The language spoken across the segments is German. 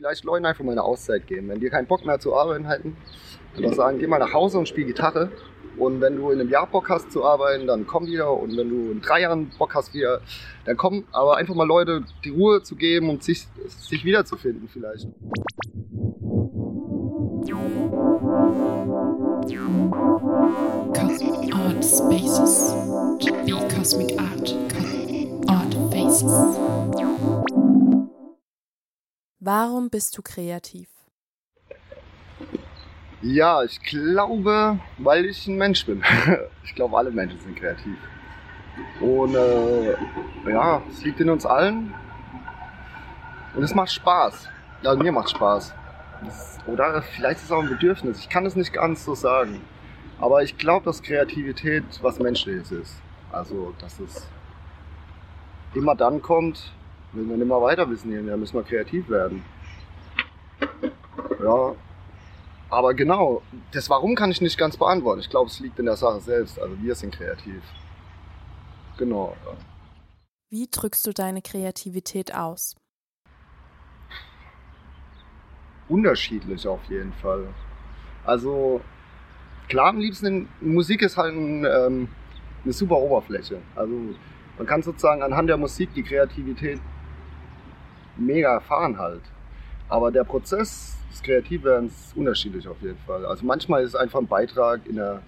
vielleicht Leuten einfach mal eine Auszeit geben. Wenn die keinen Bock mehr zu arbeiten hätten, dann sagen, geh mal nach Hause und spiel Gitarre. Und wenn du in einem Jahr Bock hast zu arbeiten, dann komm wieder. Und wenn du in drei Jahren Bock hast wieder, dann komm. Aber einfach mal Leute die Ruhe zu geben und sich, sich wiederzufinden vielleicht. Cosmic Art Spaces. Cosmic Art. Art Faces. Warum bist du kreativ? Ja, ich glaube, weil ich ein Mensch bin. Ich glaube, alle Menschen sind kreativ. Und äh, ja, es liegt in uns allen. Und es macht Spaß. Ja, mir macht Spaß. Das, oder vielleicht ist es auch ein Bedürfnis. Ich kann es nicht ganz so sagen. Aber ich glaube, dass Kreativität was Menschliches ist. Also, dass es immer dann kommt, wenn wir immer weiter wissen, hier, müssen wir kreativ werden. Ja, aber genau, das Warum kann ich nicht ganz beantworten. Ich glaube, es liegt in der Sache selbst. Also wir sind kreativ. Genau. Ja. Wie drückst du deine Kreativität aus? Unterschiedlich auf jeden Fall. Also klar, am liebsten Musik ist halt ein, ähm, eine super Oberfläche. Also man kann sozusagen anhand der Musik die Kreativität mega erfahren halt. Aber der Prozess des Kreativwerdens ist unterschiedlich auf jeden Fall. Also manchmal ist es einfach ein Beitrag in einer,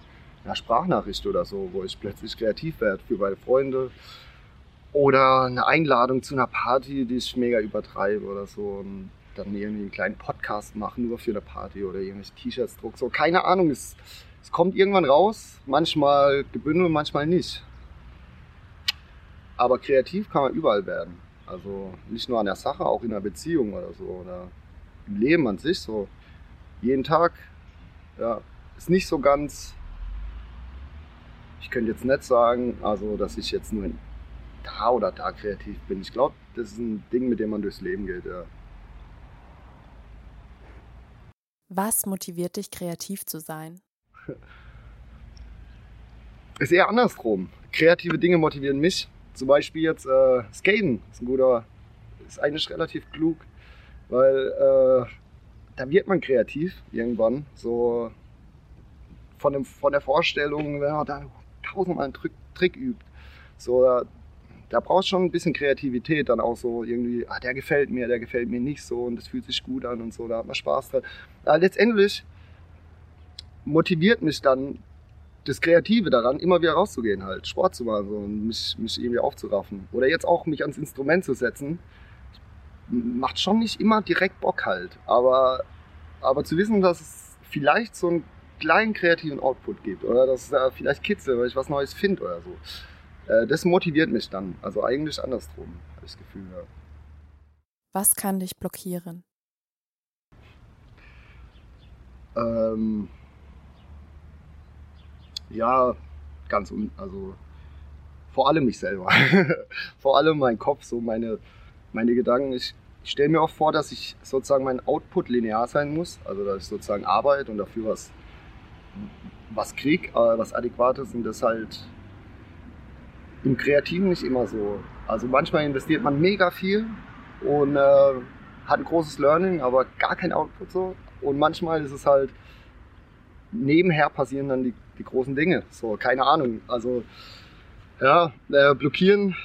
in einer Sprachnachricht oder so, wo ich plötzlich kreativ werde für meine Freunde. Oder eine Einladung zu einer Party, die ich mega übertreibe oder so. Und dann irgendwie einen kleinen Podcast machen, nur für eine Party oder irgendwelche T-Shirts druck. So, keine Ahnung, es, es kommt irgendwann raus, manchmal gebündelt, manchmal nicht. Aber kreativ kann man überall werden. Also nicht nur an der Sache, auch in einer Beziehung oder so. Oder im Leben an sich so. Jeden Tag, ja, ist nicht so ganz. Ich könnte jetzt nicht sagen, also dass ich jetzt nur da oder da kreativ bin. Ich glaube, das ist ein Ding, mit dem man durchs Leben geht, ja. Was motiviert dich, kreativ zu sein? Ist eher andersrum. Kreative Dinge motivieren mich. Zum Beispiel jetzt äh, Skaten ist ein guter, ist eigentlich relativ klug, weil äh, da wird man kreativ irgendwann. So von, dem, von der Vorstellung, wenn man da tausendmal einen Trick, Trick übt. So, da, da brauchst schon ein bisschen Kreativität, dann auch so irgendwie, ah, der gefällt mir, der gefällt mir nicht so und das fühlt sich gut an und so, da hat man Spaß dran. Aber letztendlich motiviert mich dann das Kreative daran, immer wieder rauszugehen halt, Sport zu machen so, und mich, mich irgendwie aufzuraffen. Oder jetzt auch mich ans Instrument zu setzen. Macht schon nicht immer direkt Bock halt. Aber, aber zu wissen, dass es vielleicht so einen kleinen kreativen Output gibt oder dass es da vielleicht kitzel, weil ich was Neues finde oder so. Äh, das motiviert mich dann. Also eigentlich andersrum, habe ich das Gefühl. Ja. Was kann dich blockieren? Ähm, ja, ganz un also vor allem mich selber. vor allem mein Kopf, so meine, meine Gedanken. Ich, ich stelle mir auch vor, dass ich sozusagen mein Output linear sein muss, also dass ich sozusagen arbeite und dafür was, was krieg, äh, was adäquates und das halt im Kreativen nicht immer so. Also manchmal investiert man mega viel und äh, hat ein großes Learning, aber gar kein Output so. Und manchmal ist es halt nebenher passieren dann die, die großen Dinge. So, keine Ahnung. Also, ja, äh, blockieren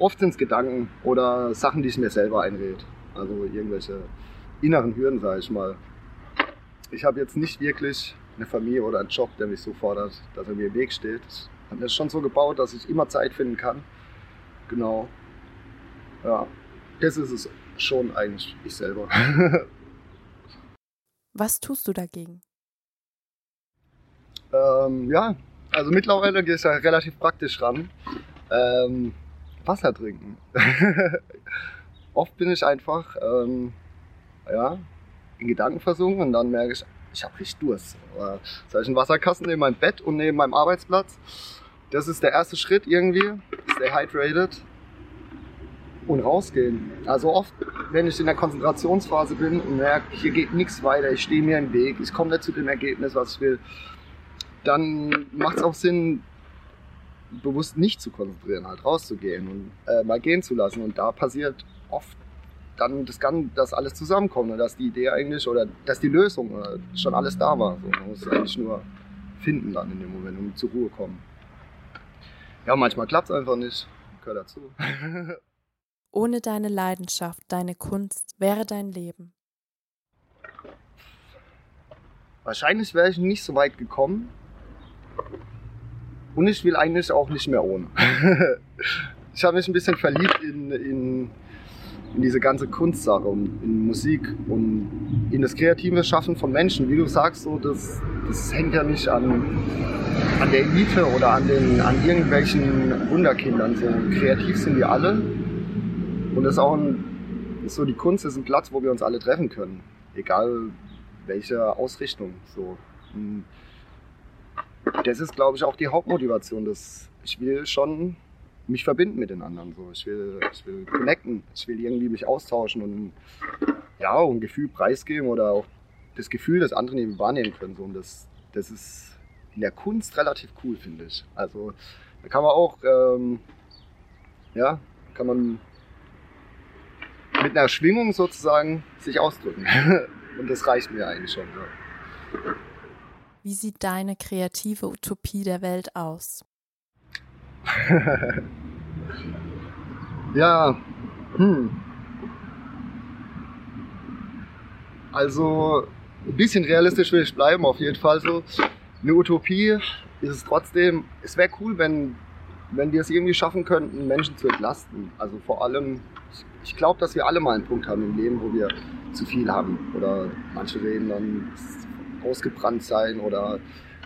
oft sind es Gedanken oder Sachen, die ich mir selber einrede. Also irgendwelche inneren Hürden, sage ich mal. Ich habe jetzt nicht wirklich eine Familie oder einen Job, der mich so fordert, dass er mir im Weg steht. Ich habe das schon so gebaut, dass ich immer Zeit finden kann. Genau. Ja, das ist es schon eigentlich ich selber. Was tust du dagegen? Ähm, ja, also mittlerweile gehe ich da relativ praktisch ran. Ähm, Wasser trinken. Oft bin ich einfach ähm, ja, in Gedanken versunken und dann merke ich, ich habe richtig Durst. Da habe ich einen Wasserkasten neben meinem Bett und neben meinem Arbeitsplatz. Das ist der erste Schritt irgendwie. Stay hydrated und rausgehen. Also oft, wenn ich in der Konzentrationsphase bin und merke, hier geht nichts weiter, ich stehe mir im Weg, ich komme nicht zu dem Ergebnis, was ich will, dann macht es auch Sinn, bewusst nicht zu konzentrieren, halt rauszugehen und äh, mal gehen zu lassen. Und da passiert oft dann das, kann, das alles zusammenkommt und dass die Idee eigentlich oder dass die Lösung äh, schon alles da war. So, man muss es eigentlich nur finden dann in dem Moment und zur Ruhe kommen. Ja, manchmal klappt es einfach nicht. Gehört dazu. Ohne deine Leidenschaft, deine Kunst wäre dein Leben. Wahrscheinlich wäre ich nicht so weit gekommen. Und ich will eigentlich auch nicht mehr ohne. ich habe mich ein bisschen verliebt in, in, in diese ganze Kunstsache und in Musik und in das kreative Schaffen von Menschen. Wie du sagst, so, das, das hängt ja nicht an, an der Elite oder an, den, an irgendwelchen Wunderkindern. So kreativ sind wir alle. Und das ist auch ein, ist so die Kunst ist ein Platz, wo wir uns alle treffen können. Egal welche Ausrichtung. So. Das ist, glaube ich, auch die Hauptmotivation. Dass ich will schon mich verbinden mit den anderen. So. Ich, will, ich will connecten, ich will irgendwie mich austauschen und ja, ein Gefühl preisgeben oder auch das Gefühl, das andere eben wahrnehmen können. So. Und das, das ist in der Kunst relativ cool, finde ich. Also da kann man auch, ähm, ja, kann man mit einer Schwingung sozusagen sich ausdrücken. Und das reicht mir eigentlich schon. So. Wie sieht deine kreative Utopie der Welt aus? ja, hm. Also ein bisschen realistisch will ich bleiben, auf jeden Fall so. Eine Utopie ist es trotzdem, es wäre cool, wenn, wenn wir es irgendwie schaffen könnten, Menschen zu entlasten. Also vor allem, ich glaube, dass wir alle mal einen Punkt haben im Leben, wo wir zu viel haben. Oder manche reden dann ausgebrannt sein oder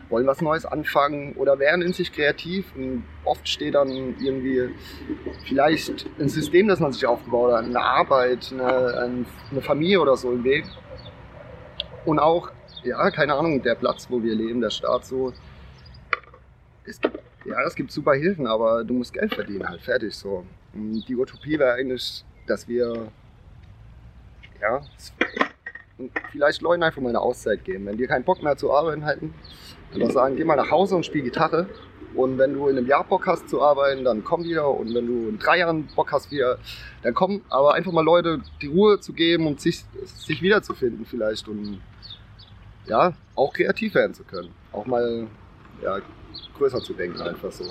wollen was Neues anfangen oder wären in sich kreativ. Und oft steht dann irgendwie vielleicht ein System, das man sich aufgebaut hat, eine Arbeit, eine, eine Familie oder so im Weg. Und auch, ja, keine Ahnung, der Platz, wo wir leben, der Staat so. Es gibt, ja, es gibt super Hilfen, aber du musst Geld verdienen, halt fertig so. Und die Utopie wäre eigentlich, dass wir ja, vielleicht Leuten einfach mal eine Auszeit geben. Wenn die keinen Bock mehr zu arbeiten halten, dann sagen, geh mal nach Hause und spiel Gitarre. Und wenn du in einem Jahr Bock hast zu arbeiten, dann komm wieder. Und wenn du in drei Jahren Bock hast wieder, dann komm. Aber einfach mal Leute die Ruhe zu geben und sich, sich wiederzufinden vielleicht. Und ja, auch kreativ werden zu können. Auch mal ja, größer zu denken einfach so.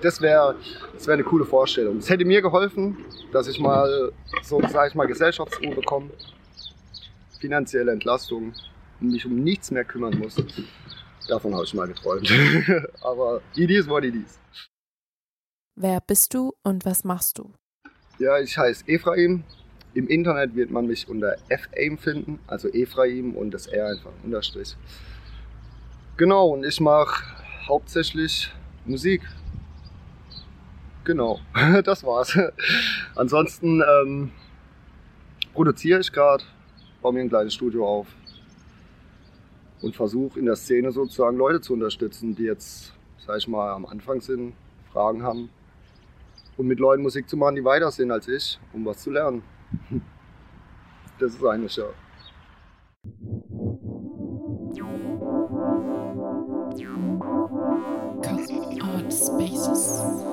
Das wäre das wär eine coole Vorstellung. Es hätte mir geholfen, dass ich mal so, sage ich mal, Gesellschaftsruhe bekomme, finanzielle Entlastung und mich um nichts mehr kümmern muss. Davon habe ich mal geträumt. Aber it is what it is. Wer bist du und was machst du? Ja, ich heiße Ephraim. Im Internet wird man mich unter F-Aim finden, also Ephraim und das R einfach Unterstrich. Genau, und ich mache hauptsächlich Musik. Genau, das war's. Ansonsten ähm, produziere ich gerade, baue mir ein kleines Studio auf und versuche in der Szene sozusagen Leute zu unterstützen, die jetzt, sag ich mal, am Anfang sind, Fragen haben und mit Leuten Musik zu machen, die weiter sind als ich, um was zu lernen. Das ist eigentlich ja. Cosmic Art Spaces.